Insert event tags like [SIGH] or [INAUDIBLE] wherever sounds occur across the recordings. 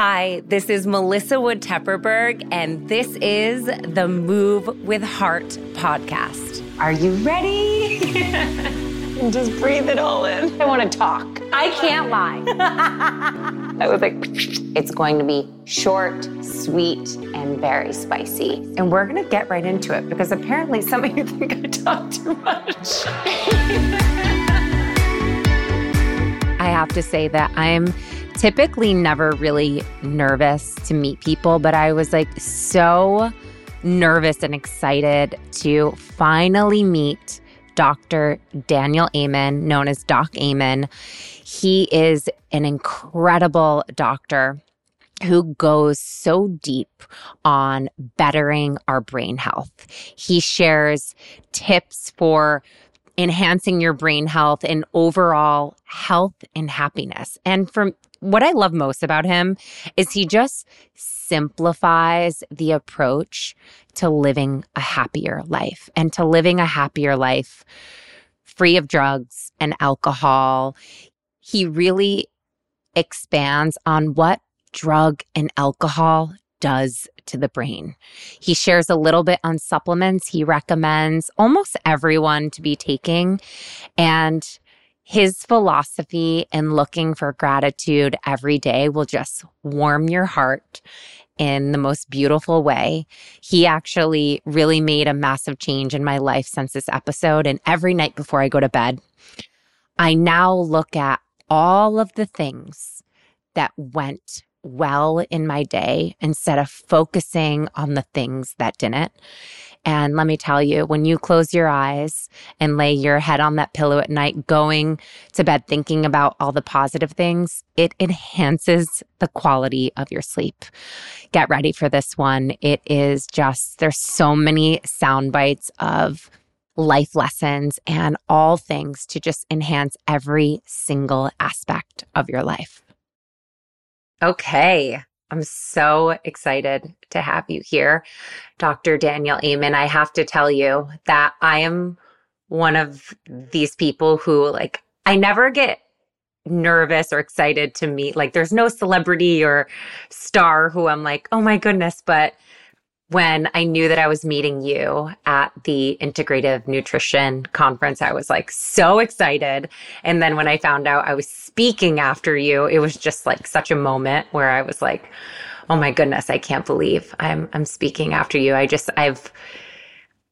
Hi, this is Melissa Wood Tepperberg, and this is the Move with Heart podcast. Are you ready? [LAUGHS] Just breathe it all in. I want to talk. I can't lie. [LAUGHS] I was like, it's going to be short, sweet, and very spicy. And we're going to get right into it because apparently some of you think I talk too much. [LAUGHS] I have to say that I'm typically never really nervous to meet people, but I was like so nervous and excited to finally meet Dr. Daniel Amen, known as Doc Amen. He is an incredible doctor who goes so deep on bettering our brain health. He shares tips for enhancing your brain health and overall health and happiness. And from what I love most about him is he just simplifies the approach to living a happier life and to living a happier life free of drugs and alcohol. He really expands on what drug and alcohol does to the brain. He shares a little bit on supplements he recommends almost everyone to be taking. And his philosophy and looking for gratitude every day will just warm your heart in the most beautiful way. He actually really made a massive change in my life since this episode. And every night before I go to bed, I now look at all of the things that went well in my day instead of focusing on the things that didn't. And let me tell you, when you close your eyes and lay your head on that pillow at night, going to bed thinking about all the positive things, it enhances the quality of your sleep. Get ready for this one. It is just, there's so many sound bites of life lessons and all things to just enhance every single aspect of your life. Okay. I'm so excited to have you here, Dr. Daniel Amen. I have to tell you that I am one of these people who, like, I never get nervous or excited to meet. Like, there's no celebrity or star who I'm like, oh my goodness. But when I knew that I was meeting you at the integrative nutrition conference, I was like so excited. And then when I found out I was speaking after you, it was just like such a moment where I was like, oh my goodness, I can't believe I'm, I'm speaking after you. I just, I've,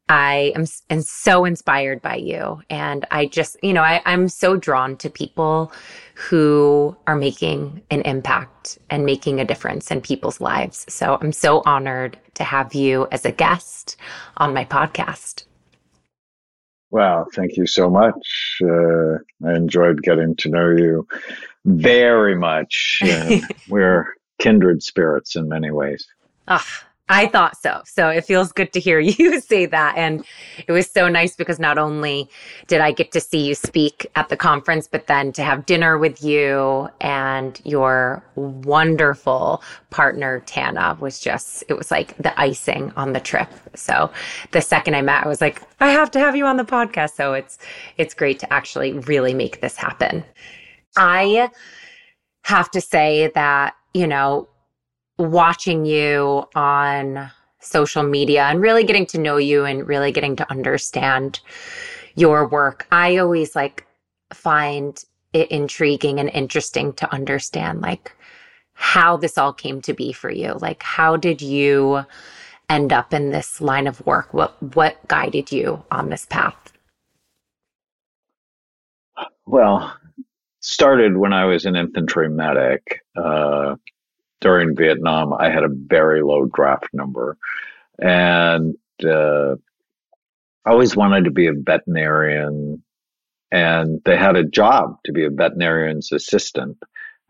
I am, am so inspired by you. And I just, you know, I, I'm so drawn to people who are making an impact and making a difference in people's lives. So I'm so honored to have you as a guest on my podcast. Well, thank you so much. Uh, I enjoyed getting to know you very much. [LAUGHS] Uh, we're kindred spirits in many ways. Ah, I thought so. So it feels good to hear [LAUGHS] you say that. And it was so nice because not only did I get to see you speak at the conference, but then to have dinner with you and your wonderful partner, Tana, was just, it was like the icing on the trip. So the second I met, I was like, I have to have you on the podcast. So it's, it's great to actually really make this happen. I have to say that, you know, watching you on social media and really getting to know you and really getting to understand your work, I always like find it intriguing and interesting to understand like how this all came to be for you. Like how did you end up in this line of work? What what guided you on this path? Well, started when I was an infantry medic. Uh, during Vietnam, I had a very low draft number. And uh, I always wanted to be a veterinarian. And they had a job to be a veterinarian's assistant.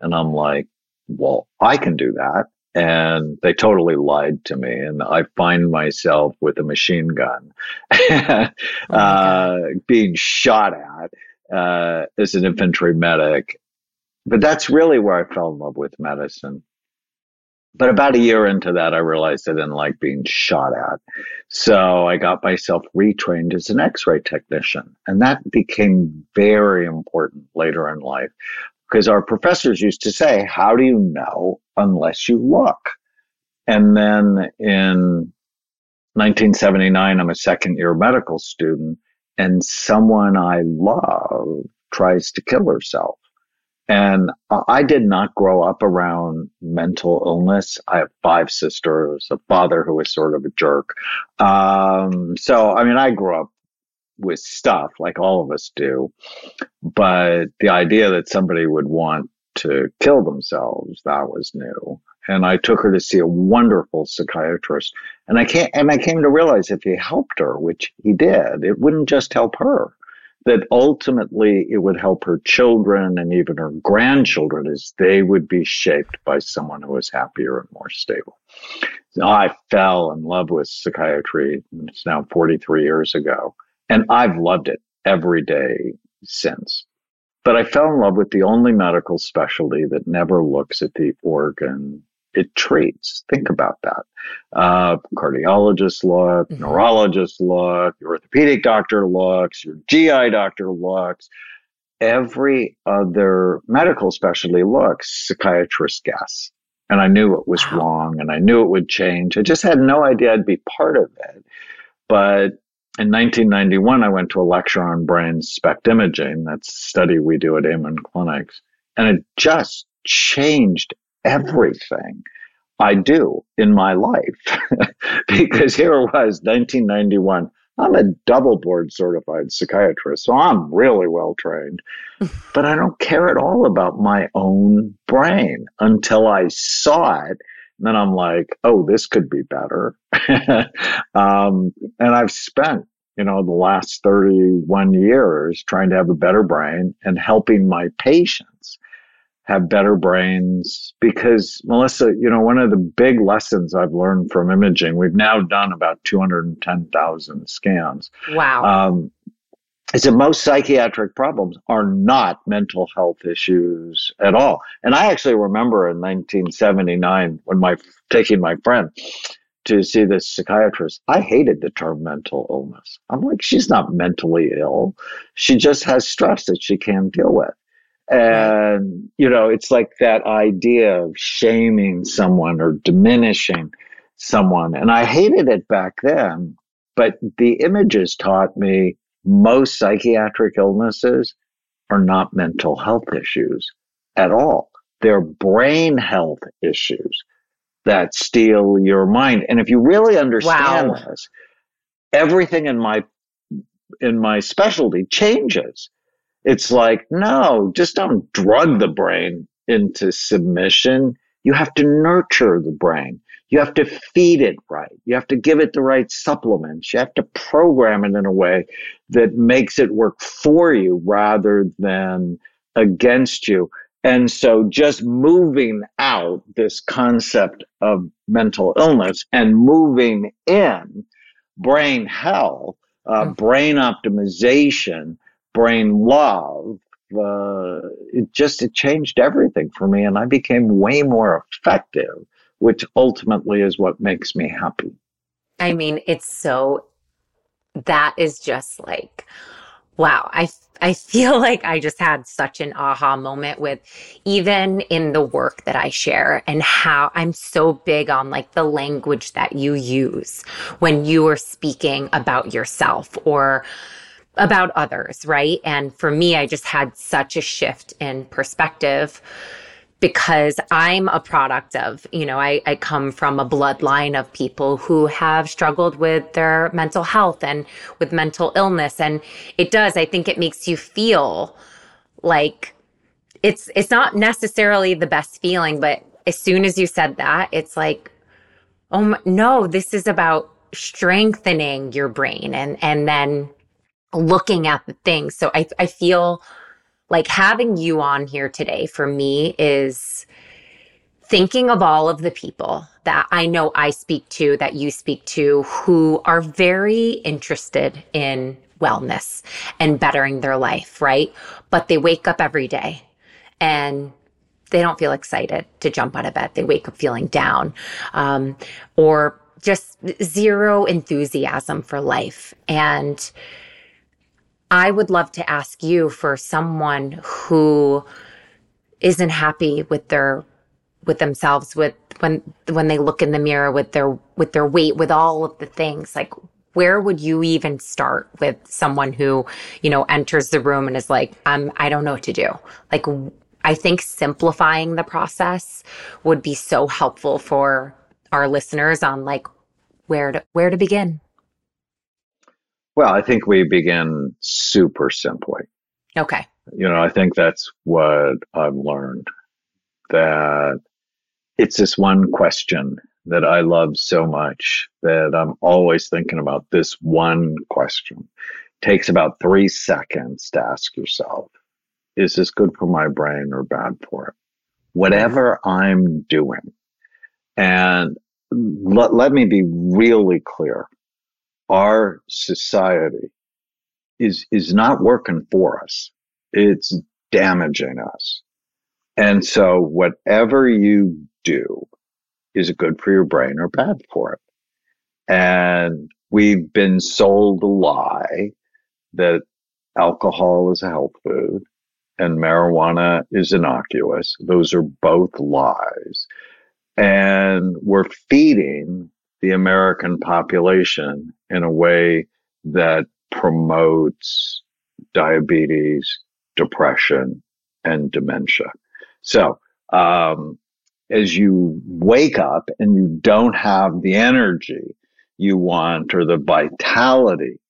And I'm like, well, I can do that. And they totally lied to me. And I find myself with a machine gun [LAUGHS] oh uh, being shot at uh, as an infantry medic. But that's really where I fell in love with medicine but about a year into that, I realized I didn't like being shot at. So I got myself retrained as an x ray technician. And that became very important later in life. because our professors used to say, How do you know unless you look? And then in 1979, I'm a second year medical student, and someone I love tries to kill herself. And I did not grow up around mental illness. I have five sisters, a father who was sort of a jerk. Um, so, I mean, I grew up with stuff like all of us do. But the idea that somebody would want to kill themselves, that was new. And I took her to see a wonderful psychiatrist. And I came, and I came to realize if he helped her, which he did, it wouldn't just help her. That ultimately it would help her children and even her grandchildren as they would be shaped by someone who was happier and more stable. I fell in love with psychiatry. It's now 43 years ago. And I've loved it every day since. But I fell in love with the only medical specialty that never looks at the organ it treats. Think about that. Uh, cardiologist look, mm-hmm. neurologist look, your orthopedic doctor looks, your GI doctor looks. Every other medical specialty looks, psychiatrist guess. And I knew it was wrong and I knew it would change. I just had no idea I'd be part of it. But in 1991, I went to a lecture on brain SPECT imaging. That's a study we do at Amen Clinics. And it just changed everything I do in my life. [LAUGHS] because here it was, 1991. I'm a double board certified psychiatrist, so I'm really well trained. [LAUGHS] but I don't care at all about my own brain until I saw it. And then I'm like, oh, this could be better. [LAUGHS] um, and I've spent, you know, the last 31 years trying to have a better brain and helping my patients have better brains because Melissa, you know, one of the big lessons I've learned from imaging, we've now done about 210,000 scans. Wow. Um, is that most psychiatric problems are not mental health issues at all. And I actually remember in 1979 when my taking my friend to see this psychiatrist, I hated the term mental illness. I'm like, she's not mentally ill. She just has stress that she can't deal with. And, you know, it's like that idea of shaming someone or diminishing someone. And I hated it back then, but the images taught me most psychiatric illnesses are not mental health issues at all. They're brain health issues that steal your mind. And if you really understand wow. this, everything in my in my specialty changes. It's like, no, just don't drug the brain into submission. You have to nurture the brain. You have to feed it right. You have to give it the right supplements. You have to program it in a way that makes it work for you rather than against you. And so just moving out this concept of mental illness and moving in brain health, uh, mm-hmm. brain optimization, brain love, uh, it just it changed everything for me, and I became way more effective, which ultimately is what makes me happy. I mean, it's so that is just like wow. I I feel [LAUGHS] like I just had such an aha moment with even in the work that I share and how I'm so big on like the language that you use when you are speaking about yourself or about others, right? And for me, I just had such a shift in perspective because I'm a product of, you know, I, I come from a bloodline of people who have struggled with their mental health and with mental illness. And it does, I think it makes you feel like it's, it's not necessarily the best feeling, but as soon as you said that, it's like, oh my, no, this is about strengthening your brain and, and then looking at the things. So I, I feel like having you on here today for me is thinking of all of the people that I know I speak to, that you speak to, who are very interested in wellness and bettering their life, right? But they wake up every day and they don't feel excited to jump out of bed. They wake up feeling down um, or just zero enthusiasm for life. And I would love to ask you for someone who isn't happy with their with themselves with when when they look in the mirror with their with their weight with all of the things like where would you even start with someone who you know enters the room and is like i'm i don't know what to do. Like i think simplifying the process would be so helpful for our listeners on like where to where to begin well i think we begin super simply okay you know i think that's what i've learned that it's this one question that I love so much that I'm always thinking about this one question. It takes about three seconds to ask yourself, is this good for my brain or bad for it? Whatever I'm doing. And let, let me be really clear. Our society is, is not working for us. It's damaging us. And so whatever you do, is it good for your brain or bad for it? And we've been sold a lie that alcohol is a health food and marijuana is innocuous. Those are both lies. And we're feeding the American population in a way that promotes diabetes, depression, and dementia. So, um, as you wake up and you don't have the energy you want or the vitality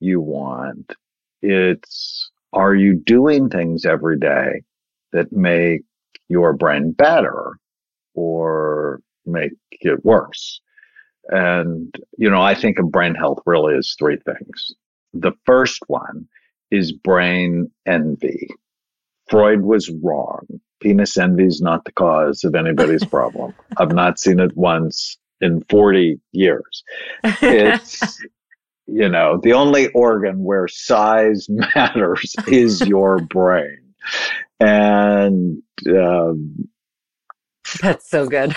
you want, it's are you doing things every day that make your brain better or make it worse? And, you know, I think of brain health really as three things. The first one is brain envy. Freud was wrong penis envy is not the cause of anybody's [LAUGHS] problem. I've not seen it once in 40 years. It's, [LAUGHS] you know, the only organ where size [LAUGHS] matters is your brain. And, um, [LAUGHS] that's so good.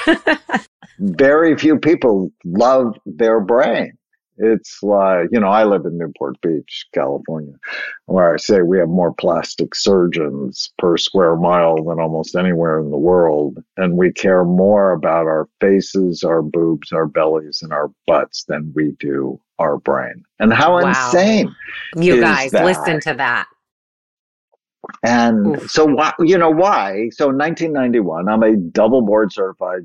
[LAUGHS] very few people love their brain. It's like, you know, I live in Newport Beach, California, where I say we have more plastic surgeons per square mile than almost anywhere in the world. And we care more about our faces, our boobs, our bellies, and our butts than we do our brain. And how wow. insane. You guys, that? listen to that. And Oof. so, why, you know, why? So, in 1991, I'm a double board certified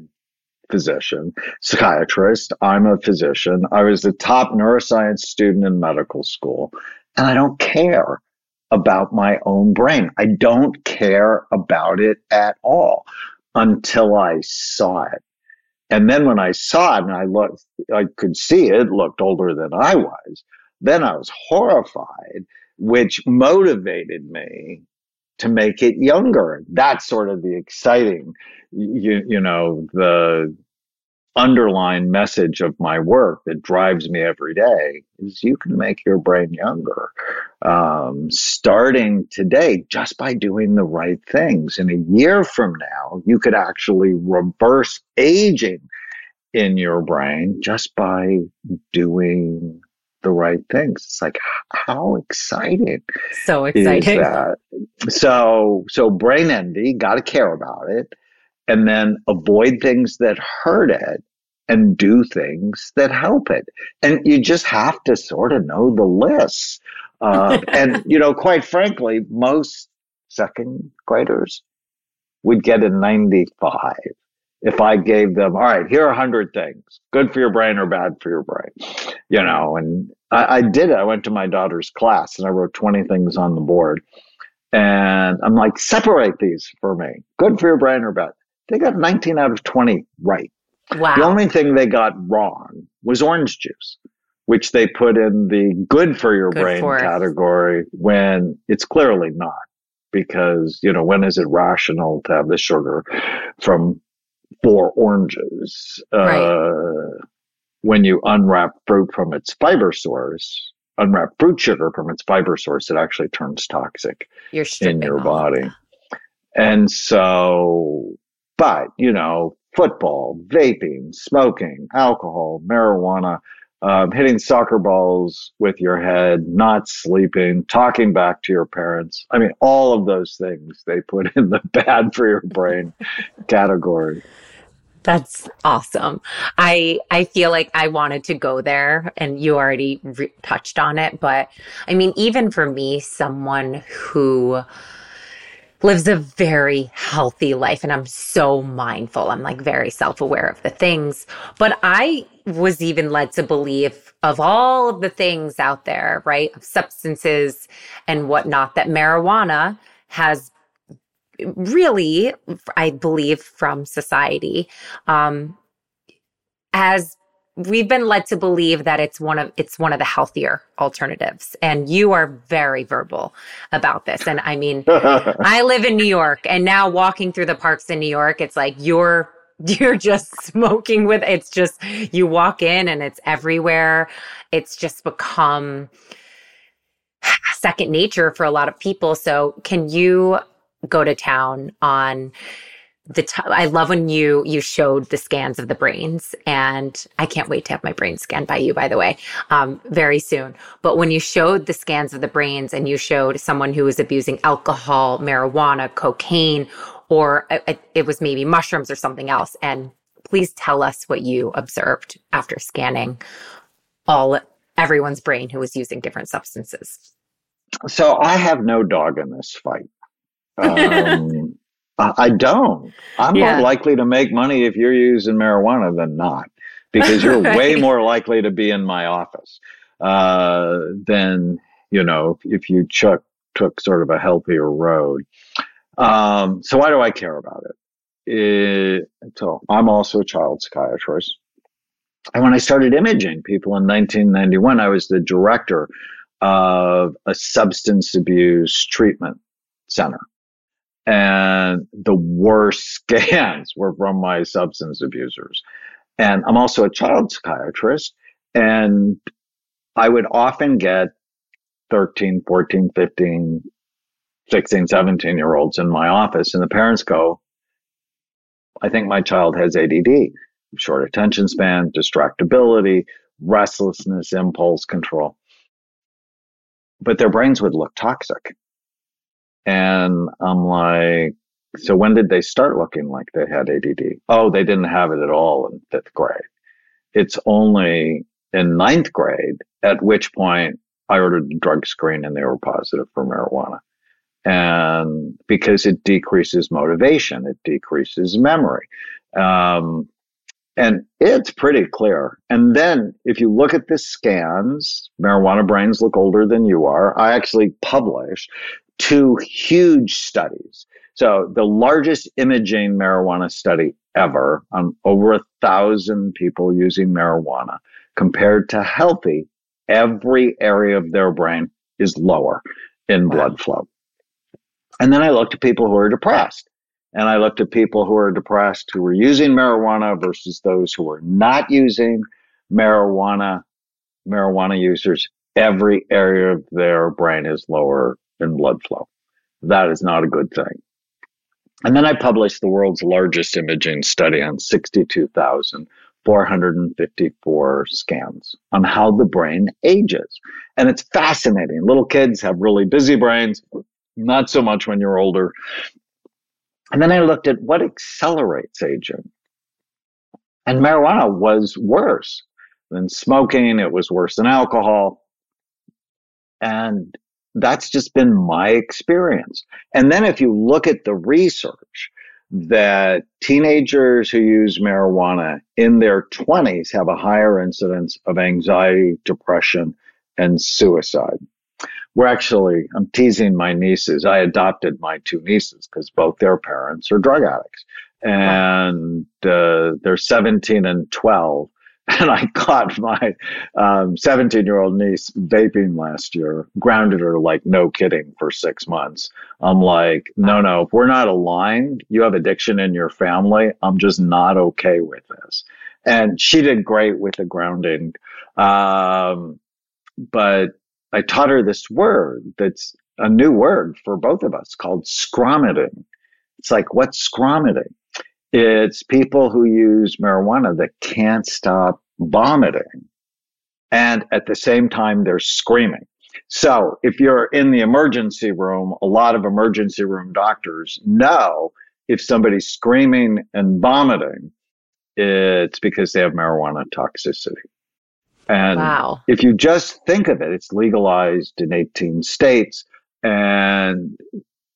physician, psychiatrist. I'm a physician. I was the top neuroscience student in medical school, and I don't care about my own brain. I don't care about it at all until I saw it. And then when I saw it and I looked, I could see it looked older than I was. Then I was horrified, which motivated me to make it younger. That's sort of the exciting, you, you know, the underlying message of my work that drives me every day is you can make your brain younger. Um, starting today just by doing the right things. In a year from now, you could actually reverse aging in your brain just by doing the right things. It's like how exciting. So exciting. So so brain envy, gotta care about it. And then avoid things that hurt it and do things that help it. And you just have to sort of know the list. Uh, [LAUGHS] and, you know, quite frankly, most second graders would get a 95 if I gave them, all right, here are 100 things, good for your brain or bad for your brain, you know, and I, I, did it. I went to my daughter's class and I wrote 20 things on the board. And I'm like, separate these for me. Good for your brain or bad. They got 19 out of 20 right. Wow. The only thing they got wrong was orange juice, which they put in the good for your good brain for category when it's clearly not. Because, you know, when is it rational to have the sugar from four oranges. Right. Uh, when you unwrap fruit from its fiber source, unwrap fruit sugar from its fiber source, it actually turns toxic in your body. And so, but, you know, football, vaping, smoking, alcohol, marijuana, um, hitting soccer balls with your head, not sleeping, talking back to your parents. I mean, all of those things they put [LAUGHS] in the bad for your brain [LAUGHS] category. That's awesome. I I feel like I wanted to go there and you already re- touched on it, but I mean even for me someone who lives a very healthy life and I'm so mindful. I'm like very self-aware of the things, but I was even led to believe of all of the things out there, right? Of substances and whatnot that marijuana has really, I believe, from society, um, as we've been led to believe that it's one of it's one of the healthier alternatives and you are very verbal about this. And i mean [LAUGHS] i live in new york and now walking through the parks in new york it's like you're you're just [LAUGHS] smoking with it's just you walk in and it's everywhere. It's just become second nature for a lot of people. So can you go to town on the t- I love when you you showed the scans of the brains and I can't wait to have my brain scanned by you by the way um, very soon. But when you showed the scans of the brains and you showed someone who was abusing alcohol marijuana cocaine or it, it was maybe mushrooms or something else and please tell us what you observed after scanning all everyone's brain who was using different substances. So I have no dog in this fight um, [LAUGHS] I don't. I'm yeah. more likely to make money if you're using marijuana than not, because you're [LAUGHS] right. way more likely to be in my office uh, than you know if you took took sort of a healthier road. Um, so why do I care about it? it? So I'm also a child psychiatrist, and when I started imaging people in 1991, I was the director of a substance abuse treatment center and the worst [LAUGHS] scans were from my substance abusers. And I'm also a child psychiatrist, and I would often get 13, 14, 15, 16, 17 year olds in my office, and the parents go, I think my child has ADD, short attention span, distractibility, restlessness, impulse control. But their brains would look toxic. And I'm like, so when did they start looking like they had ADD? Oh, they didn't have it at all in fifth grade. It's only in ninth grade, at which point I ordered the drug screen and they were positive for marijuana. And because it decreases motivation, it decreases memory. Um, and it's pretty clear. And then if you look at the scans, marijuana brains look older than you are. I actually published two huge studies. So the largest imaging marijuana study ever on over a thousand people using marijuana compared to healthy, every area of their brain is lower in blood flow. And then I looked at people who are depressed. And I looked at people who are depressed who were using marijuana versus those who were not using marijuana. Marijuana users, every area of their brain is lower in blood flow. That is not a good thing. And then I published the world's largest imaging study on 62,454 scans on how the brain ages. And it's fascinating. Little kids have really busy brains, not so much when you're older. And then I looked at what accelerates aging. And marijuana was worse than smoking, it was worse than alcohol. And that's just been my experience. And then if you look at the research, that teenagers who use marijuana in their 20s have a higher incidence of anxiety, depression, and suicide. We're actually, I'm teasing my nieces. I adopted my two nieces because both their parents are drug addicts. And uh, they're 17 and 12 and I caught my 17 um, year old niece vaping last year, grounded her like no kidding for six months. I'm like, no, no, we're not aligned, you have addiction in your family. I'm just not okay with this. And she did great with the grounding. Um, but I taught her this word that's a new word for both of us called scromiting. It's like, what's scromiting? It's people who use marijuana that can't stop vomiting. And at the same time, they're screaming. So if you're in the emergency room, a lot of emergency room doctors know if somebody's screaming and vomiting, it's because they have marijuana toxicity. And wow. if you just think of it, it's legalized in 18 states. And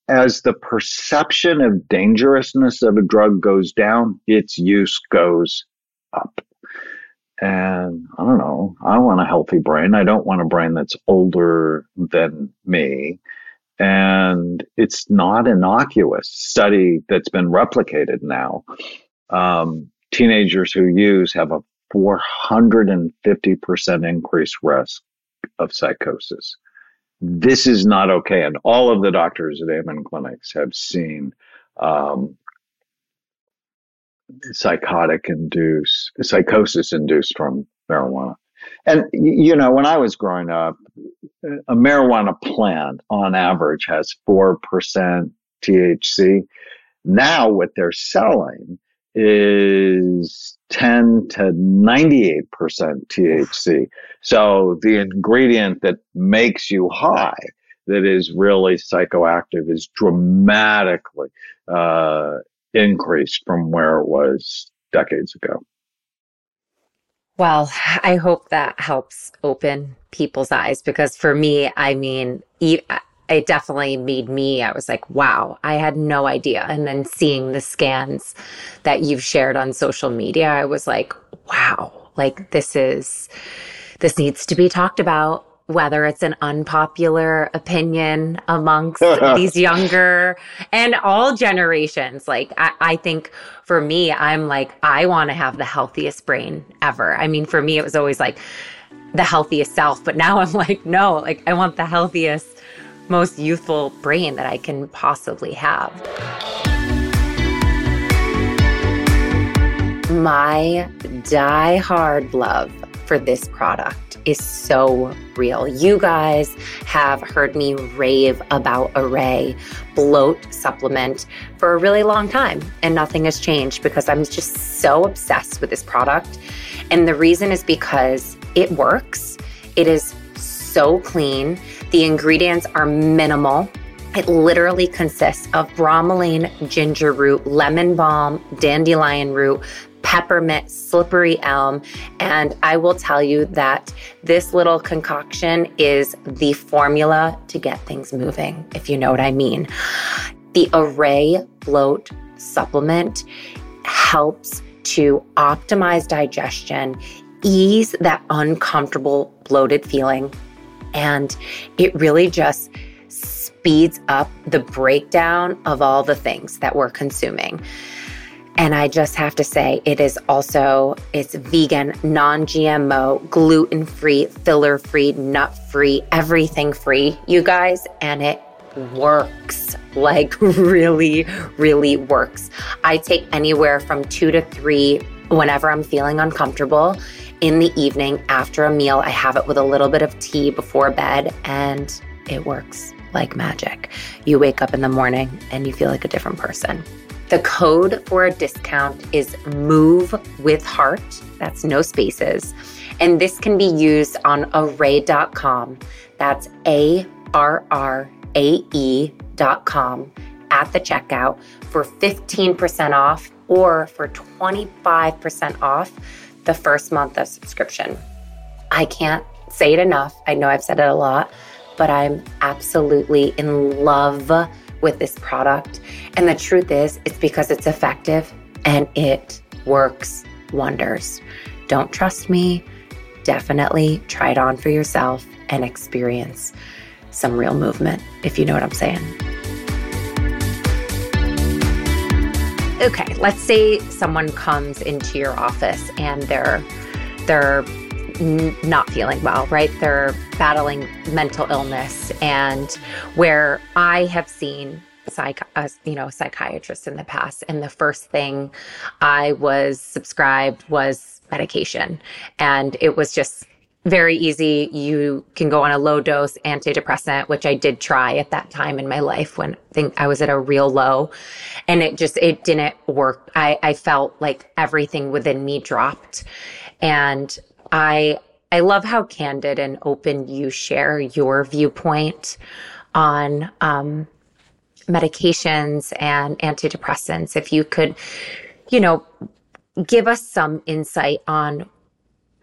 as the perception of dangerousness of a drug goes down, its use goes up. And I don't know, I want a healthy brain. I don't want a brain that's older than me. And it's not innocuous study that's been replicated now. Um, teenagers who use have a 450% increased risk of psychosis. This is not okay. And all of the doctors at Amen clinics have seen um, psychotic induced, psychosis induced from marijuana. And, you know, when I was growing up, a marijuana plant on average has 4% THC. Now, what they're selling is 10 to 98% THC. So the ingredient that makes you high, that is really psychoactive, is dramatically uh, increased from where it was decades ago. Well, I hope that helps open people's eyes because for me, I mean, it definitely made me, I was like, wow, I had no idea. And then seeing the scans that you've shared on social media, I was like, wow, like this is, this needs to be talked about whether it's an unpopular opinion amongst [LAUGHS] these younger and all generations. Like, I, I, think for me, I'm like, I want to have the healthiest brain ever. I mean, for me, it was always like the healthiest self, but now I'm like, no, like, I want the healthiest most youthful brain that I can possibly have. My die-hard love for this product is so real. You guys have heard me rave about Arrae bloat supplement for a really long time, and nothing has changed because I'm just so obsessed with this product. And the reason is because it works. It is so clean. The ingredients are minimal. It literally consists of bromelain, ginger root, lemon balm, dandelion root, peppermint, slippery elm. And I will tell you that this little concoction is the formula to get things moving, if you know what I mean. The Arrae Bloat supplement helps to optimize digestion, ease that uncomfortable bloated feeling, and it really just speeds up the breakdown of all the things that we're consuming. And I just have to say, it is also it's vegan, non-GMO, gluten-free, filler-free, nut-free, everything free, you guys, and it works. [LAUGHS] Like really, really works. I take anywhere from two to three whenever I'm feeling uncomfortable in the evening after a meal. I have it with a little bit of tea before bed, and it works like magic. You wake up in the morning and you feel like a different person. The code for a discount is MOVE with heart. That's no spaces. And this can be used on arrae.com. That's A R R A E.com at the checkout for 15% off or for 25% off the first month of subscription. I can't say it enough. I know I've said it a lot, but I'm absolutely in love with this product. And the truth is, it's because it's effective and it works wonders. Don't trust me? Definitely try it on for yourself and experience some real movement, if you know what I'm saying. Okay, let's say someone comes into your office and they're they're not feeling well, right? They're battling mental illness, and where I have seen psych, uh, you know, psychiatrists in the past, and the first thing I was subscribed was medication, and it was just very easy. You can go on a low dose antidepressant, which I did try at that time in my life when I think I was at a real low and it just, it didn't work. I, I felt like everything within me dropped and I I love how candid and open you share your viewpoint on um, medications and antidepressants. If you could, you know, give us some insight on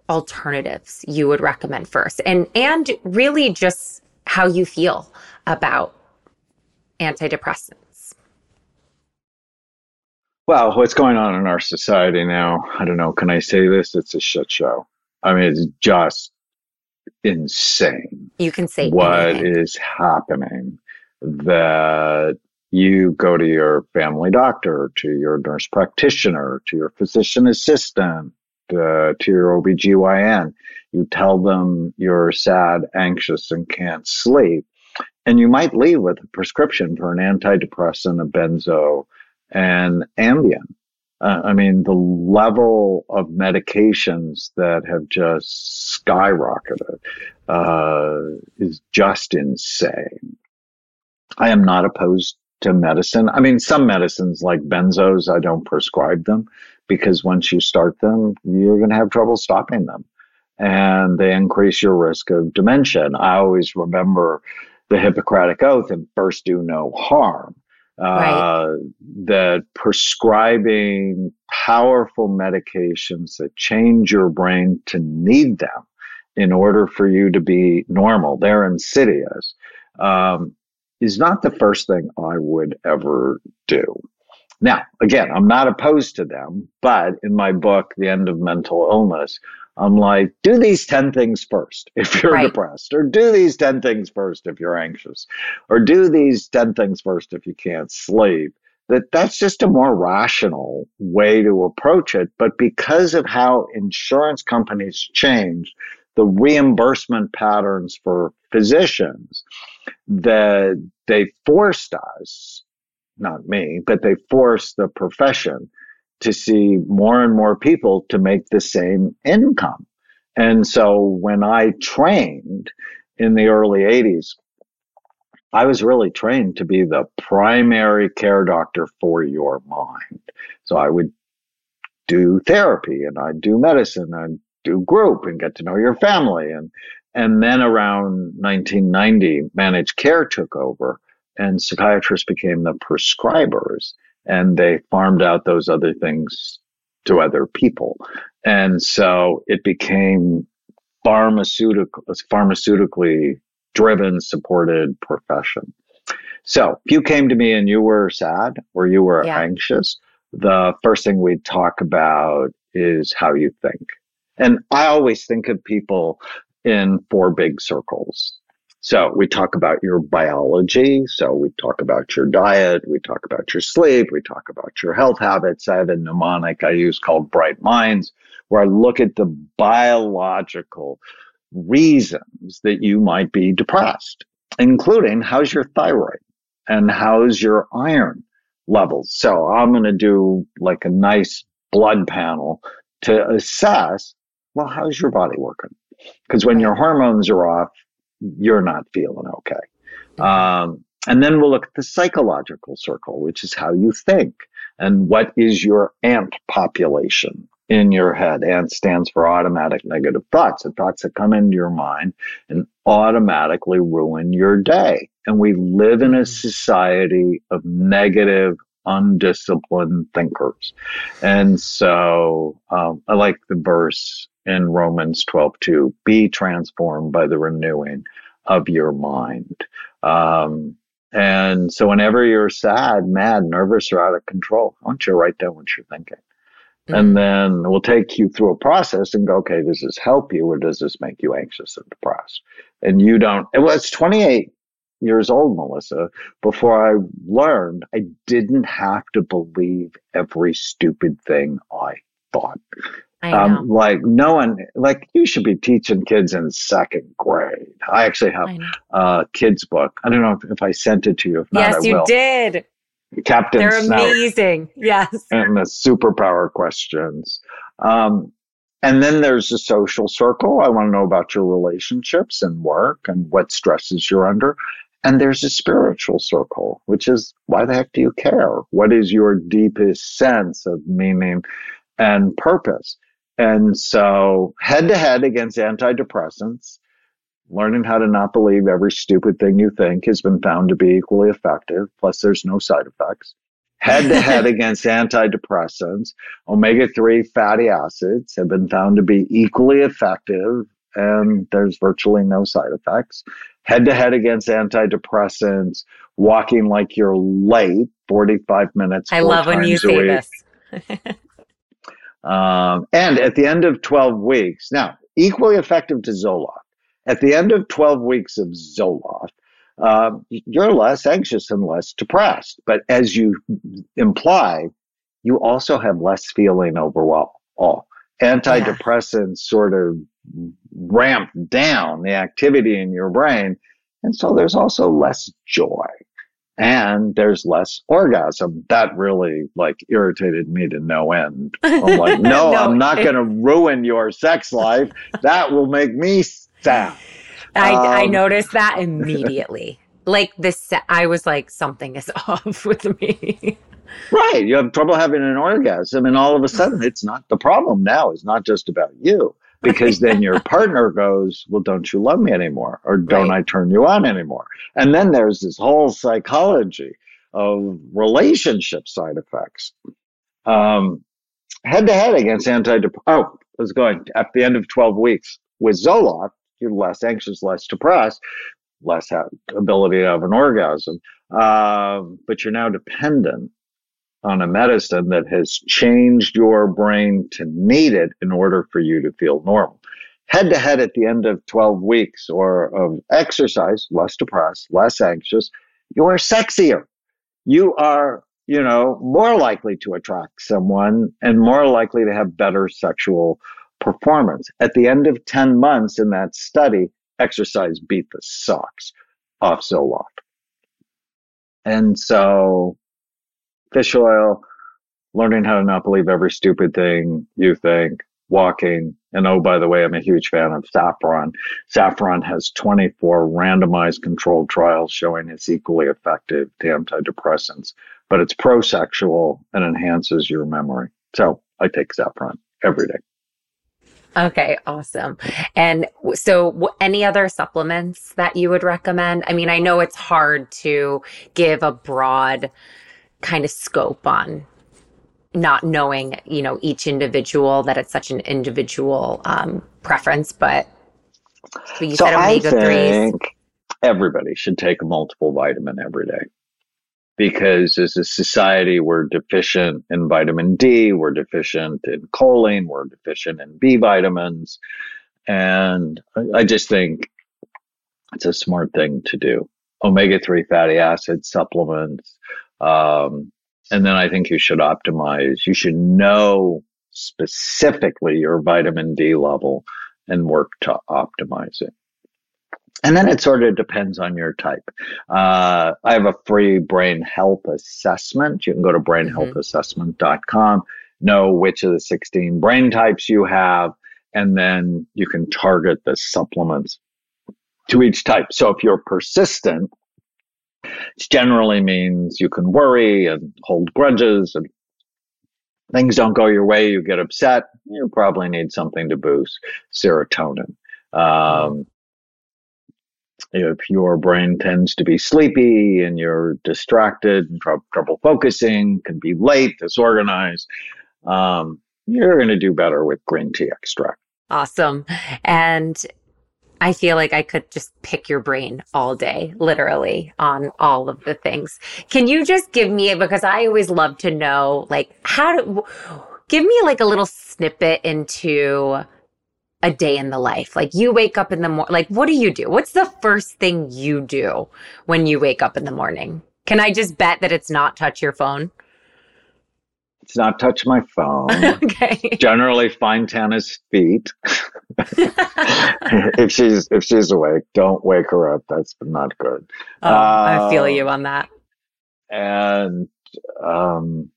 alternatives you would recommend first? And and really just how you feel about antidepressants. Well what's going on in our society now i don't know can i say this? It's a shit show. I mean it's just insane. You can say what anything. is happening that you go to your family doctor, to your nurse practitioner, to your physician assistant, uh, to your OBGYN. You tell them you're sad, anxious, and can't sleep. And you might leave with a prescription for an antidepressant, a benzo, and Ambien. Uh, I mean, the level of medications that have just skyrocketed uh, is just insane. I am not opposed to medicine. I mean, some medicines like benzos, I don't prescribe them because once you start them, you're going to have trouble stopping them. And they increase your risk of dementia. And I always remember the Hippocratic Oath and first do no harm. Right. Uh, that prescribing powerful medications that change your brain to need them in order for you to be normal, they're insidious. Um, is not the first thing I would ever do. Now, again, I'm not opposed to them, but in my book, The End of Mental Illness, I'm like, do these 10 things first [LAUGHS] if you're right. depressed, or do these 10 things first if you're anxious, or do these 10 things first if you can't sleep. That that's just a more rational way to approach it. But because of how insurance companies change, the reimbursement patterns for physicians that they forced us, not me, but they forced the profession to see more and more people to make the same income. And so when I trained in the early 80s, I was really trained to be the primary care doctor for your mind. So I would do therapy and I'd do medicine and do group and get to know your family. And, and then around 1990, managed care took over and psychiatrists became the prescribers and they farmed out those other things to other people. And so it became pharmaceutical, pharmaceutically driven, supported profession. So if you came to me and you were sad or you were yeah. anxious, the first thing we'd talk about is how you think. And I always think of people in four big circles. So we talk about your biology. So we talk about your diet. We talk about your sleep. We talk about your health habits. I have a mnemonic I use called Bright Minds, where I look at the biological reasons that you might be depressed, including how's your thyroid and how's your iron levels. So I'm going to do like a nice blood panel to assess well, how's your body working? Because when your hormones are off, you're not feeling okay. Um, and then we'll look at the psychological circle, which is how you think and what is your ant population in your head. ANT stands for automatic negative thoughts, the thoughts that come into your mind and automatically ruin your day. And we live in a society of negative undisciplined thinkers. And so um, I like the verse in Romans 12 2 be transformed by the renewing of your mind. Um, and so whenever you're sad, mad, nervous, or out of control, I want you to write down what you're thinking. Mm-hmm. And then we'll take you through a process and go, okay, does this help you or does this make you anxious and depressed? And you don't, it was 28 years old, Melissa, before I learned I didn't have to believe every stupid thing I thought. I um, like no one, like you should be teaching kids in second grade. I actually have a kids book. I don't know if, if, I sent it to you. If not, yes, you will. did. Captain They're amazing. Yes. [LAUGHS] And the superpower questions. Um, and then there's a social circle. I want to know about your relationships and work and what stresses you're under. And there's a spiritual circle, which is why the heck do you care? What is your deepest sense of meaning and purpose? And so head to head against antidepressants, learning how to not believe every stupid thing you think has been found to be equally effective. Plus there's no side effects. Head to head against antidepressants, omega 3 fatty acids have been found to be equally effective and there's virtually no side effects. Head to head against antidepressants, walking like you're late, 45 minutes. I love when you say this. [LAUGHS] um, and at the end of 12 weeks, now, equally effective to Zoloft. At the end of 12 weeks of Zoloft, uh, you're less anxious and less depressed. But as you imply, you also have less feeling overall. Antidepressants yeah. sort of ramp down the activity in your brain. And so there's also less joy and there's less orgasm. That really like irritated me to no end. I'm like, [LAUGHS] no, no I'm not going to ruin your sex life. That will make me sad. I, um, I noticed that [LAUGHS] immediately. like this, I was like, something is [LAUGHS] off with me. Right. You have trouble having an orgasm, and all of a sudden, it's not the problem now. It's not just about you because then your [LAUGHS] partner goes, Well, don't you love me anymore? Or don't right. I turn you on anymore? And then there's this whole psychology of relationship side effects. Um, head to head against antidepressants. Oh, I was going at the end of 12 weeks with Zoloft, you're less anxious, less depressed, less ability to have an orgasm, um, but you're now dependent on a medicine that has changed your brain to need it in order for you to feel normal. Head to head at the end of 12 weeks or of exercise, less depressed, less anxious, you are sexier. You are, you know, more likely to attract someone and more likely to have better sexual performance. At the end of 10 months in that study, exercise beat the socks off Zoloft. And so fish oil, learning how to not believe every stupid thing you think, walking. And oh, by the way, I'm a huge fan of saffron. Saffron has 24 randomized controlled trials showing it's equally effective to antidepressants, but it's pro-sexual and enhances your memory. So I take saffron every day. Okay, awesome. And so, any other supplements that you would recommend? I mean, I know it's hard to give a broad kind of scope on not knowing, you know, each individual that it's such an individual um, preference. But you so said omega threes. Everybody should take a multiple vitamin every day because as a society, we're deficient in vitamin D, we're deficient in choline, we're deficient in B vitamins. And I just think it's a smart thing to do. Omega 3 fatty acid supplements, um, and then I think you should optimize. You should know specifically your vitamin D level and work to optimize it. And then it sort of depends on your type. Uh, I have a free brain health assessment. You can go to brainhealthassessment.com, know which of the 16 brain types you have, and then you can target the supplements to each type. So if you're persistent, it generally means you can worry and hold grudges and things don't go your way, you get upset. You probably need something to boost serotonin. Um, if your brain tends to be sleepy and you're distracted, tr- trouble focusing, can be late, disorganized, um, you're going to do better with green tea extract. Awesome. And I feel like I could just pick your brain all day, literally, on all of the things. Can you just give me, because I always love to know, like, how to give me like a little snippet into a day in the life? Like, you wake up in the morning, like, what do you do? What's the first thing you do when you wake up in the morning? Can I just bet that it's not touch your phone? It's not touch my phone. [LAUGHS] okay. Generally, find Tana's feet. [LAUGHS] if she's if she's awake, don't wake her up. That's not good. Oh, uh, I feel um, you on that. And um,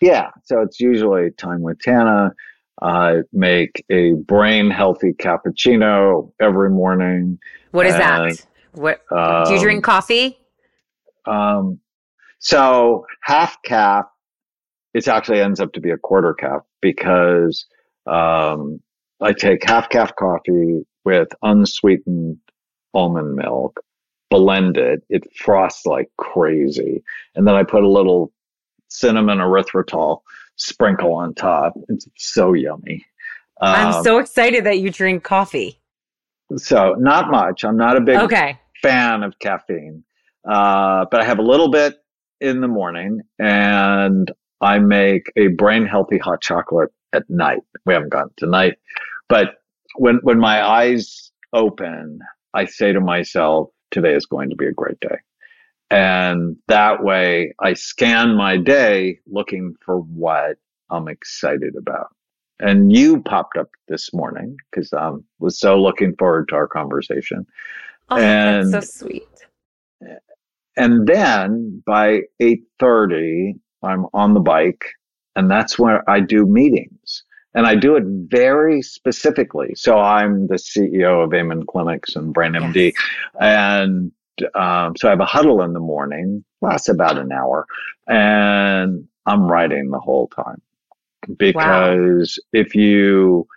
yeah, so it's usually time with Tana. I make a brain healthy cappuccino every morning. What is and, that? What um, do you drink coffee? Um, so half cap it actually ends up to be a quarter cap because Um, I take half caf coffee with unsweetened almond milk, blend it. It frosts like crazy. And then I put a little cinnamon erythritol sprinkle on top. It's so yummy. Um, I'm so excited that you drink coffee. So not much. I'm not a big okay. fan of caffeine, uh, but I have a little bit in the morning, and I make a brain healthy hot chocolate at night. We haven't gotten tonight, but when when my eyes open, I say to myself, "Today is going to be a great day." And that way I scan my day looking for what I'm excited about. And you popped up this morning because I um, was so looking forward to our conversation. Oh, and, that's so sweet. And then by 8.30, I'm on the bike and that's where I do meetings. And I do it very specifically. So I'm the CEO of Amen Clinics and BrainMD. Yes. And um, so I have a huddle in the morning, lasts about an hour, and I'm writing the whole time. Because wow. if you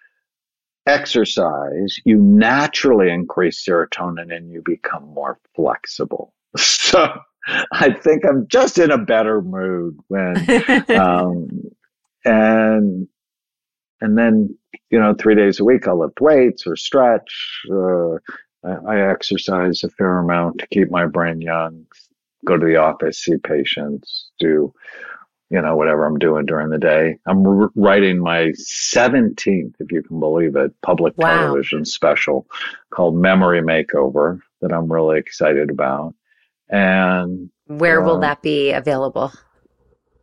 exercise, you naturally increase serotonin and you become more flexible. [LAUGHS] So I think I'm just in a better mood when, um, and, and then, you know, three days a week I'll lift weights or stretch, uh, I exercise a fair amount to keep my brain young, go to the office, see patients, do, you know, whatever I'm doing during the day. I'm writing my 17th, if you can believe it, public wow. television special called Memory Makeover that I'm really excited about. And where uh, will that be available?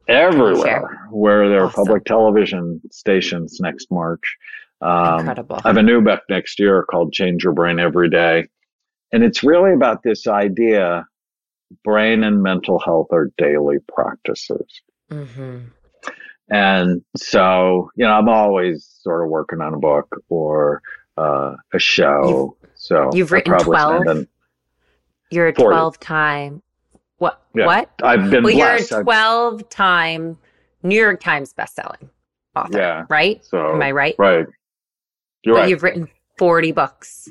Everywhere where there are awesome. public television stations next March. Um, Incredible. I have a new book next year called Change Your Brain Every Day. And it's really about this idea brain and mental health are daily practices. Mm-hmm. And so, you know, I'm always sort of working on a book or uh, a show. You've, so you've written 12. You're a 12 time. What? Yeah, what? I've been well, blessed. You're a 12 time New York Times bestselling author. Yeah. Right? So, Am I right? Right. You're but right. you've written 40 books.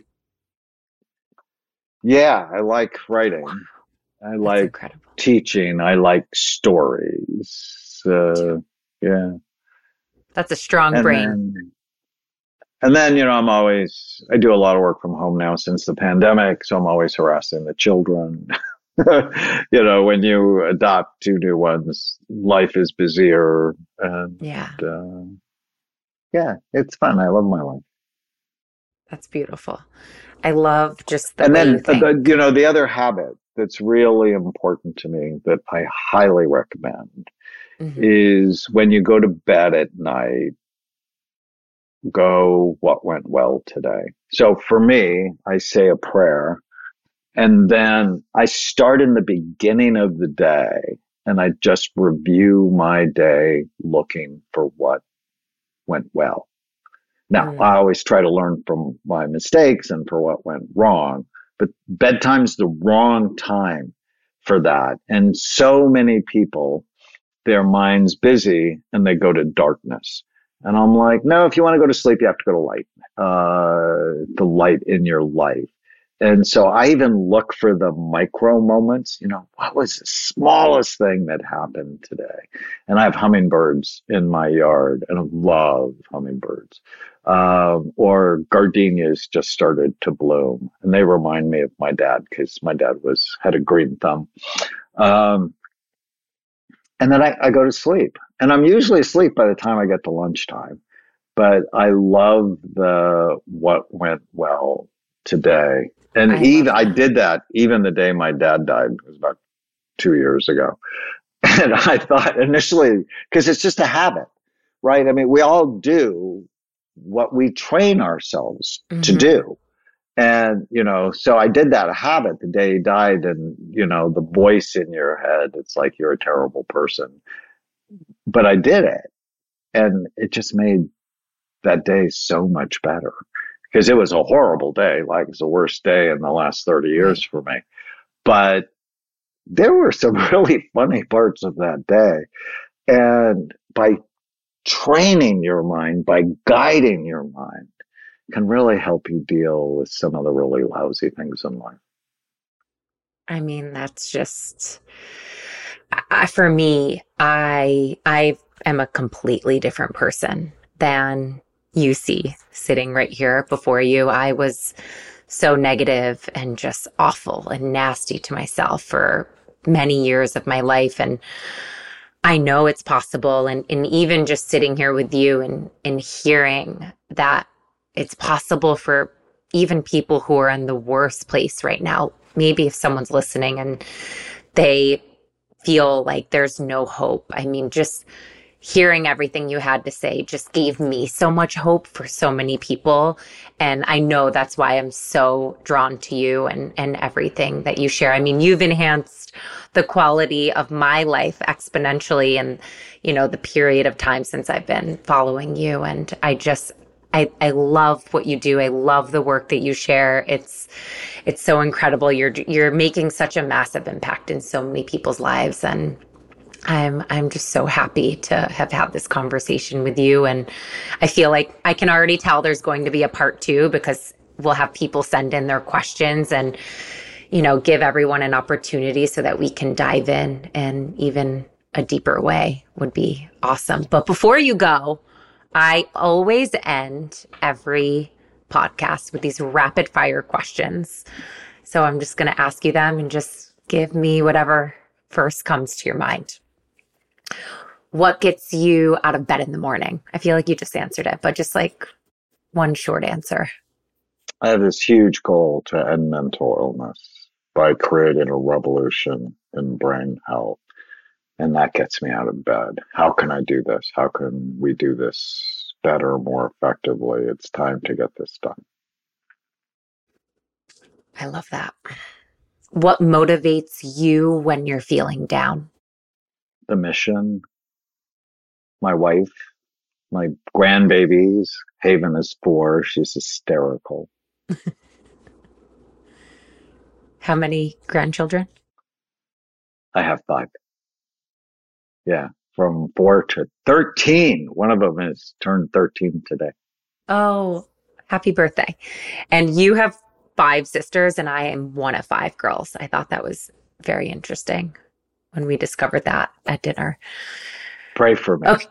Yeah, I like writing. Wow. I like teaching. I like stories. Uh, yeah. That's a strong and brain. Then, and then, you know, I'm always, I do a lot of work from home now since the pandemic. So I'm always harassing the children. [LAUGHS] you know, when you adopt two new ones, life is busier. And, yeah. Uh, yeah, it's fun. I love my life. That's beautiful. I love just the and then you, the, you know the other habit that's really important to me that I highly recommend mm-hmm. is when you go to bed at night, go what went well today. So for me, I say a prayer and then I start in the beginning of the day and I just review my day looking for what went well. Now, mm. I always try to learn from my mistakes and for what went wrong, but bedtime's the wrong time for that. And so many people, their mind's busy and they go to darkness. And I'm like, no, if you want to go to sleep, you have to go to light, uh, the light in your life. And so I even look for the micro moments, you know, what was the smallest thing that happened today? And I have hummingbirds in my yard and I love hummingbirds. Um, or gardenias just started to bloom and they remind me of my dad because my dad was, had a green thumb. Um, and then I, I go to sleep and I'm usually asleep by the time I get to lunchtime, but I love the what went well today and I even I did that even the day my dad died. It was about two years ago. [LAUGHS] And I thought initially, because it's just a habit, right? I mean, we all do what we train ourselves mm-hmm. to do. And, you know, so I did that habit the day he died and, you know, the voice in your head, it's like you're a terrible person. But I did it. And it just made that day so much better because it was a horrible day. Like it's the worst day in the last 30 years for me. But there were some [LAUGHS] really funny parts of that day. And by training your mind by guiding your mind can really help you deal with some of the really lousy things in life. I mean, that's just I, for me. I I am a completely different person than you see sitting right here before you. I was so negative and just awful and nasty to myself for many years of my life. And I know it's possible. And, and even just sitting here with you and, and hearing that it's possible for even people who are in the worst place right now. Maybe if someone's listening and they feel like there's no hope. I mean, just hearing everything you had to say just gave me so much hope for so many people. And I know that's why I'm so drawn to you and, and everything that you share. I mean, you've enhanced the quality of my life exponentially and, you know, the period of time since I've been following you. And I just, I, I love what you do. I love the work that you share. It's, it's so incredible. You're, you're making such a massive impact in so many people's lives. And I'm I'm just so happy to have had this conversation with you and I feel like I can already tell there's going to be a part 2 because we'll have people send in their questions and you know give everyone an opportunity so that we can dive in and even a deeper way would be awesome. But before you go, I always end every podcast with these rapid fire questions. So I'm just going to ask you them and just give me whatever first comes to your mind. What gets you out of bed in the morning? I feel like you just answered it, but just like one short answer. I have this huge goal to end mental illness by creating a revolution in brain health. And that gets me out of bed. How can I do this? How can we do this better, more effectively? It's time to get this done. I love that. What motivates you when you're feeling down? the mission, my wife, my grandbabies. Haven is four. She's hysterical. [LAUGHS] How many grandchildren? I have five. Yeah, from four to 13. One of them has turned 13 today. Oh, happy birthday. And you have five sisters, and I am one of five girls. I thought that was very interesting when we discovered that at dinner. Pray for me. Okay.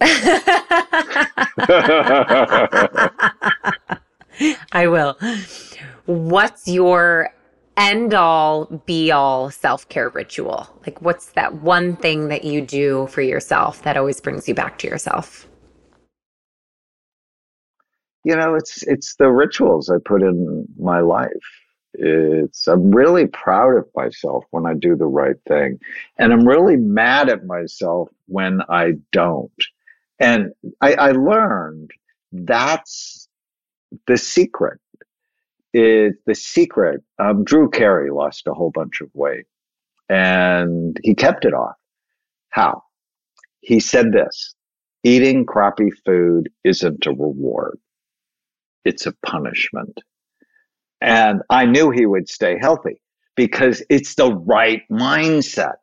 [LAUGHS] [LAUGHS] I will. What's your end all be all self care ritual? Like, what's that one thing that you do for yourself that always brings you back to yourself? You know, it's it's the rituals I put in my life. It's I'm really proud of myself when I do the right thing. And I'm really mad at myself when I don't. And I, I learned that's the secret. It, the secret. Um, Drew Carey lost a whole bunch of weight and he kept it off. How? He said this eating crappy food isn't a reward. It's a punishment. And I knew he would stay healthy because it's the right mindset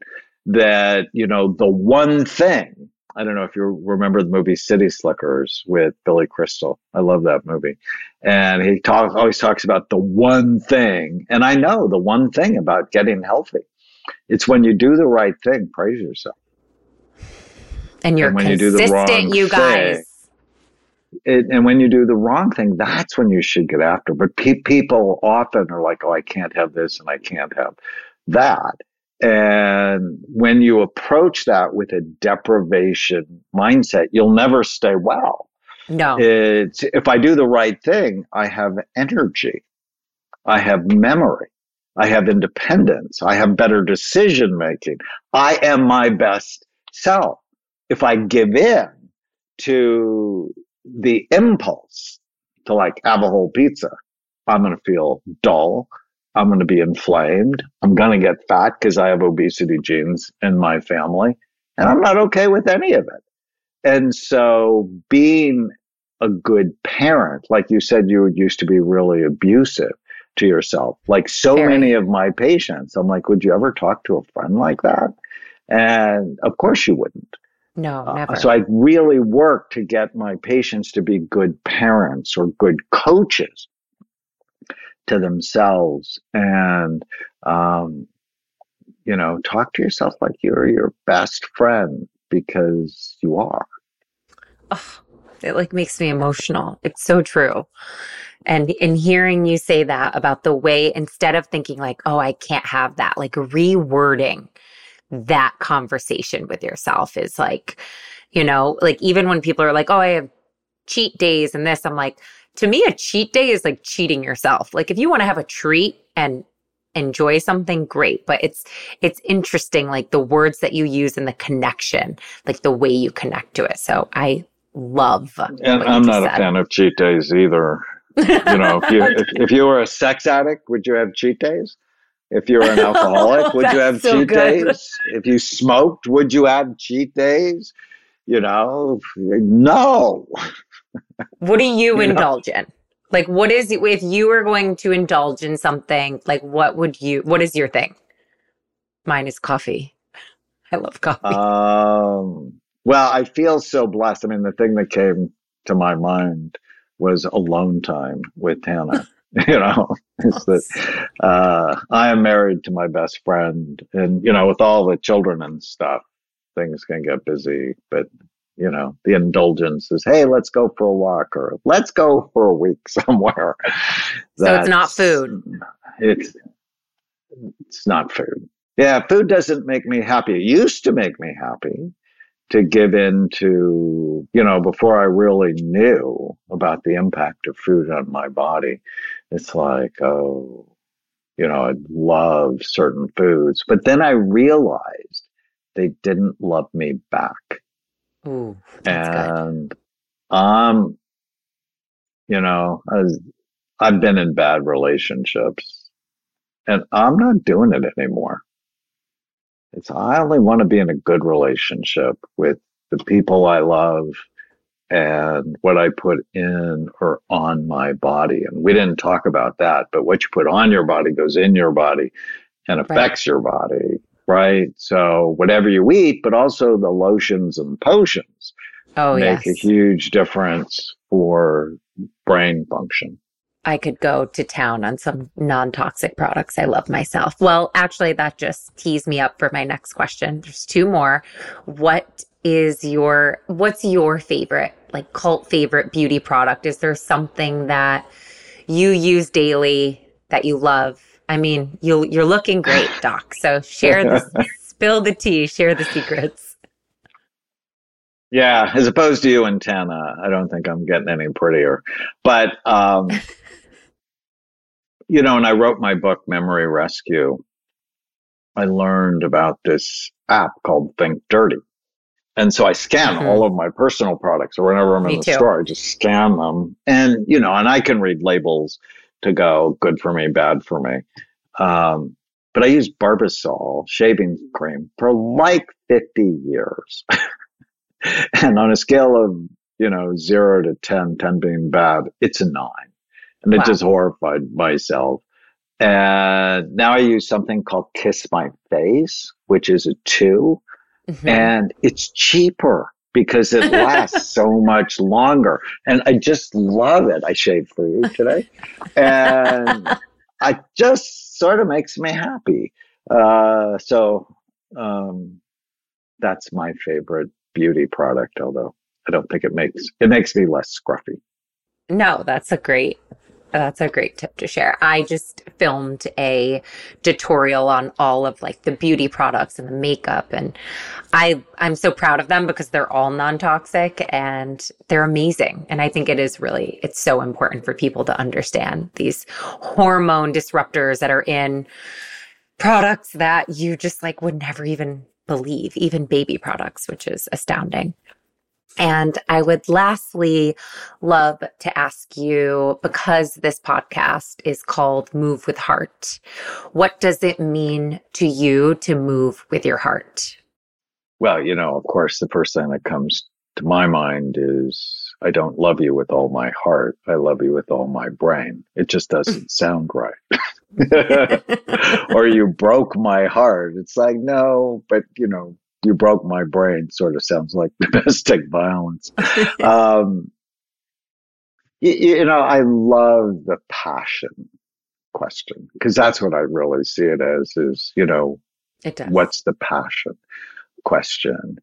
that, you know, the one thing, I don't know if you remember the movie City Slickers with Billy Crystal. I love that movie. And he talks, always talks about the one thing. And I know the one thing about getting healthy. It's when you do the right thing, praise yourself. And you're and when consistent, you, do the wrong you guys. Thing, it, and when you do the wrong thing, that's when you should get after. But pe- people often are like, "Oh, I can't have this and I can't have that." And when you approach that with a deprivation mindset, you'll never stay well. No. It's if I do the right thing, I have energy. I have memory. I have independence. I have better decision making. I am my best self. If I give in to the impulse to like have a whole pizza, I'm going to feel dull. I'm going to be inflamed. I'm going to get fat because I have obesity genes in my family and I'm not okay with any of it. And so being a good parent, like you said, you used to be really abusive to yourself. Like so many of my patients, I'm like, would you ever talk to a friend like that? And of course you wouldn't. No, never. Uh, so I really work to get my patients to be good parents or good coaches to themselves and um, you know talk to yourself like you're your best friend because you are. Oh, it like makes me emotional. It's so true. And in hearing you say that about the way instead of thinking like oh i can't have that like rewording that conversation with yourself is like you know like even when people are like oh i have cheat days and this i'm like to me, a cheat day is like cheating yourself. Like if you want to have a treat and enjoy something great but it's it's interesting like the words that you use and the connection like the way you connect to it so i love and i'm not said. a fan of cheat days either you know if you if, if, you were a sex addict would you have cheat days if you were an [LAUGHS] alcoholic would you have so cheat good. days if you smoked would you have cheat days you know no what do you, you indulge know? in? Like, what is it if you were going to indulge in something? Like, what would you? What is your thing? Mine is coffee. [LAUGHS] I love coffee. Um, well, I feel so blessed. I mean, the thing that came to my mind was alone time with Tana. [LAUGHS] [LAUGHS] you know, is that uh, I am married to my best friend, and you know, with all the children and stuff, things can get busy. But you know, the indulgence is, hey, let's go for a walk or let's go for a week [LAUGHS] somewhere. so it's not food. It's it's not food. Yeah, food doesn't make me happy. It used to make me happy to give in to, you know, before I really knew about the impact of food on my body. It's like, oh, you know, I love certain foods. But then I realized they didn't love me back. Ooh, and good. um, you know, as I've been in bad relationships, and I'm not doing it anymore. It's I only want to be in a good relationship with the people I love and what I put in or on my body. And we didn't talk about that, but what you put on your body goes in your body and affects right. your body right? So whatever you eat, but also the lotions and potions oh, make yes. a huge difference for brain function. I could go to town on some non toxic products. I love myself. Well, actually, that just tees me up for my next question. There's two more. What is your, what's your favorite, like cult favorite beauty product? Is there something that you use daily that you love I mean, you you're looking great, [LAUGHS] Doc. So share the [LAUGHS] spill the tea, share the secrets. Yeah, as opposed to you and Tana, I don't think I'm getting any prettier. But um, [LAUGHS] you know, and I wrote my book Memory Rescue, I learned about this app called Think Dirty. And so I scan mm-hmm. all of my personal products or whenever I'm Me in the too. store, I just scan them. And, you know, and I can read labels to go good for me, bad for me. Um, but I used Barbasol shaving cream for like 50 years. [LAUGHS] and on a scale of, you know, zero to 10, 10 being bad, it's a nine. And wow. it just horrified myself. And now I use something called Kiss My Face, which is a 2 mm-hmm. and it's cheaper because it [LAUGHS] lasts so much longer. And I just love it. I shaved for you today. And I just sort of makes me happy. Uh, so um, that's my favorite beauty product, although I don't think it makes it makes me less scruffy. No, that's a great Uh, that's a great tip to share. I just filmed a tutorial on all of like the beauty products and the makeup and I I'm so proud of them because they're all non-toxic and they're amazing. And I think it is really it's so important for people to understand these hormone disruptors that are in products that you just like would never even believe, even baby products, which is astounding. And I would lastly love to ask you because this podcast is called Move with Heart, what does it mean to you to move with your heart? Well, you know, of course, the first thing that comes to my mind is I don't love you with all my heart. I love you with all my brain. It just doesn't [LAUGHS] sound right. [LAUGHS] or you broke my heart. It's like, no, but you know, you broke my brain sort of sounds like domestic [LAUGHS] violence. [LAUGHS] um, you, you know, I love the passion question because that's what I really see it as is, you know, what's the passion question?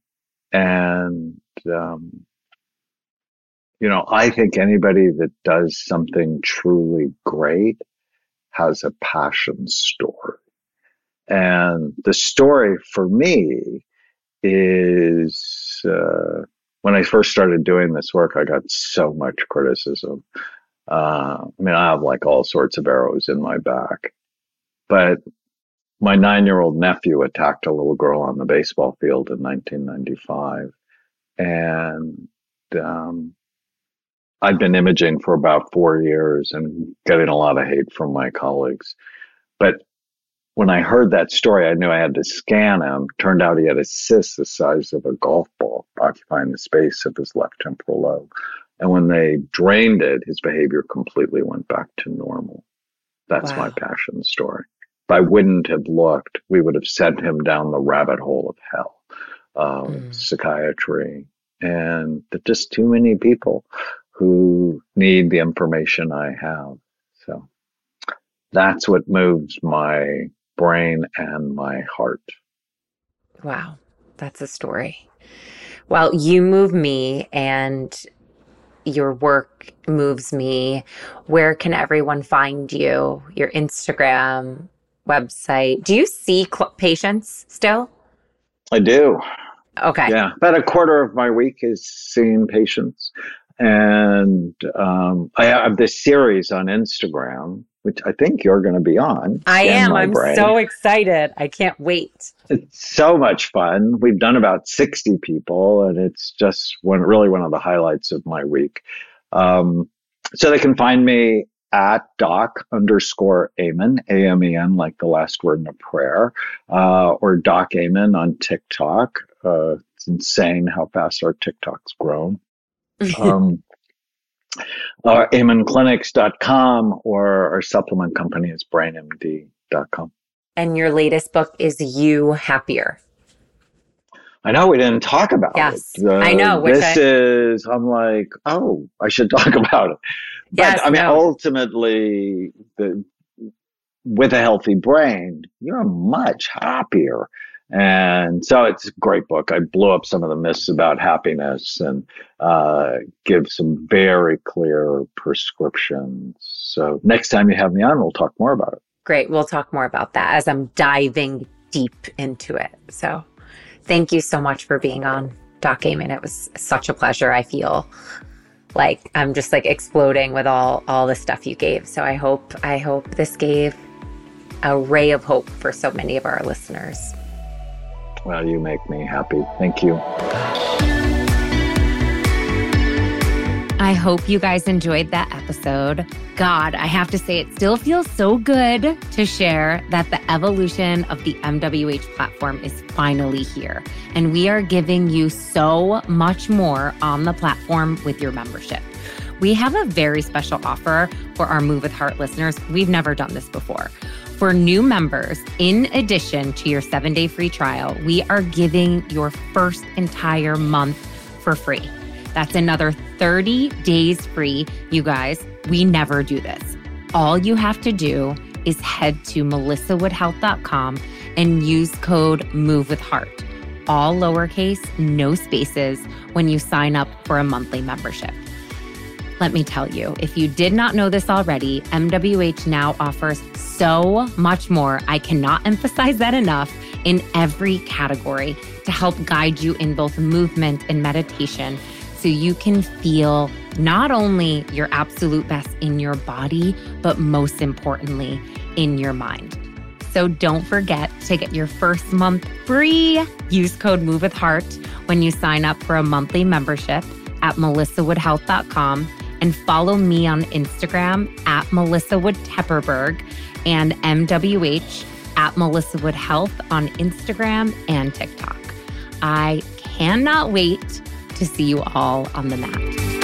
And, um, you know, I think anybody that does something truly great has a passion story. And the story for me is uh, when I first started doing this work, I got so much criticism. Uh, I mean, I have like all sorts of arrows in my back, but my nine year old nephew attacked a little girl on the baseball field in 1995. And um, I'd been imaging for about four years and getting a lot of hate from my colleagues. But when I heard that story, I knew I had to scan him. Turned out he had a cyst the size of a golf ball occupying the space of his left temporal lobe. And when they drained it, his behavior completely went back to normal. That's my passion story. If I wouldn't have looked, we would have sent him down the rabbit hole of hell, of Mm. psychiatry. And there's just too many people who need the information I have. So that's what moves my brain and my heart. Wow, that's a story. Well, you move me and your work moves me. Where can everyone find you? Your Instagram, website. Do you see cl- patients still? I do. Okay. Yeah. About a quarter of my week is seeing patients. And um, I have this series on Instagram, which I think you're going to be on. I am. I'm Brain. so excited. I can't wait. It's so much fun. We've done about 60 people, and it's just one really one of the highlights of my week. Um, so they can find me at doc underscore Amen, A M E N, like the last word in a prayer, uh, or Doc Amen on TikTok. Uh, it's insane how fast our TikTok's grown. [LAUGHS] Um, uh, amenclinics.com or our supplement company is brainmd.com. and your latest book is You Happier. I know we didn't talk about Yes, it. Uh, I know, which This I- is, I'm like, oh, I should [LAUGHS] talk about it. But Yes, I mean, no. ultimately, the, with a healthy brain, you're much happier. And so it's a great book. I blew up some of the myths about happiness and uh, give some very clear prescriptions. So next time you have me on, we'll talk more about it. Great. We'll talk more about that as I'm diving deep into it. So thank you so much for being on Doc Amen. It was such a pleasure. I feel like I'm just like exploding with all all the stuff you gave. So I hope I hope this gave a ray of hope for so many of our listeners. Well, you make me happy. Thank you. I hope you guys enjoyed that episode. God, I have to say, it still feels so good to share that the evolution of the MWH platform is finally here. And we are giving you so much more on the platform with your membership. We have a very special offer for our Move with Heart listeners. We've never done this before. For new members, in addition to your seven day free trial, we are giving your first entire month for free. That's another 30 days free. You guys, we never do this. All you have to do is head to melissawoodhealth.com and use code MOVE with Heart. All lowercase, no spaces when you sign up for a monthly membership. Let me tell you, if you did not know this already, MWH now offers so much more. I cannot emphasize that enough in every category to help guide you in both movement and meditation so you can feel not only your absolute best in your body, but most importantly, in your mind. So don't forget to get your first month free. Use code MOVE with Heart when you sign up for a monthly membership at melissawoodhealth.com and follow me on Instagram at Melissa Wood Tepperberg and MWH at Melissa Wood Health on Instagram and TikTok. I cannot wait to see you all on the mat.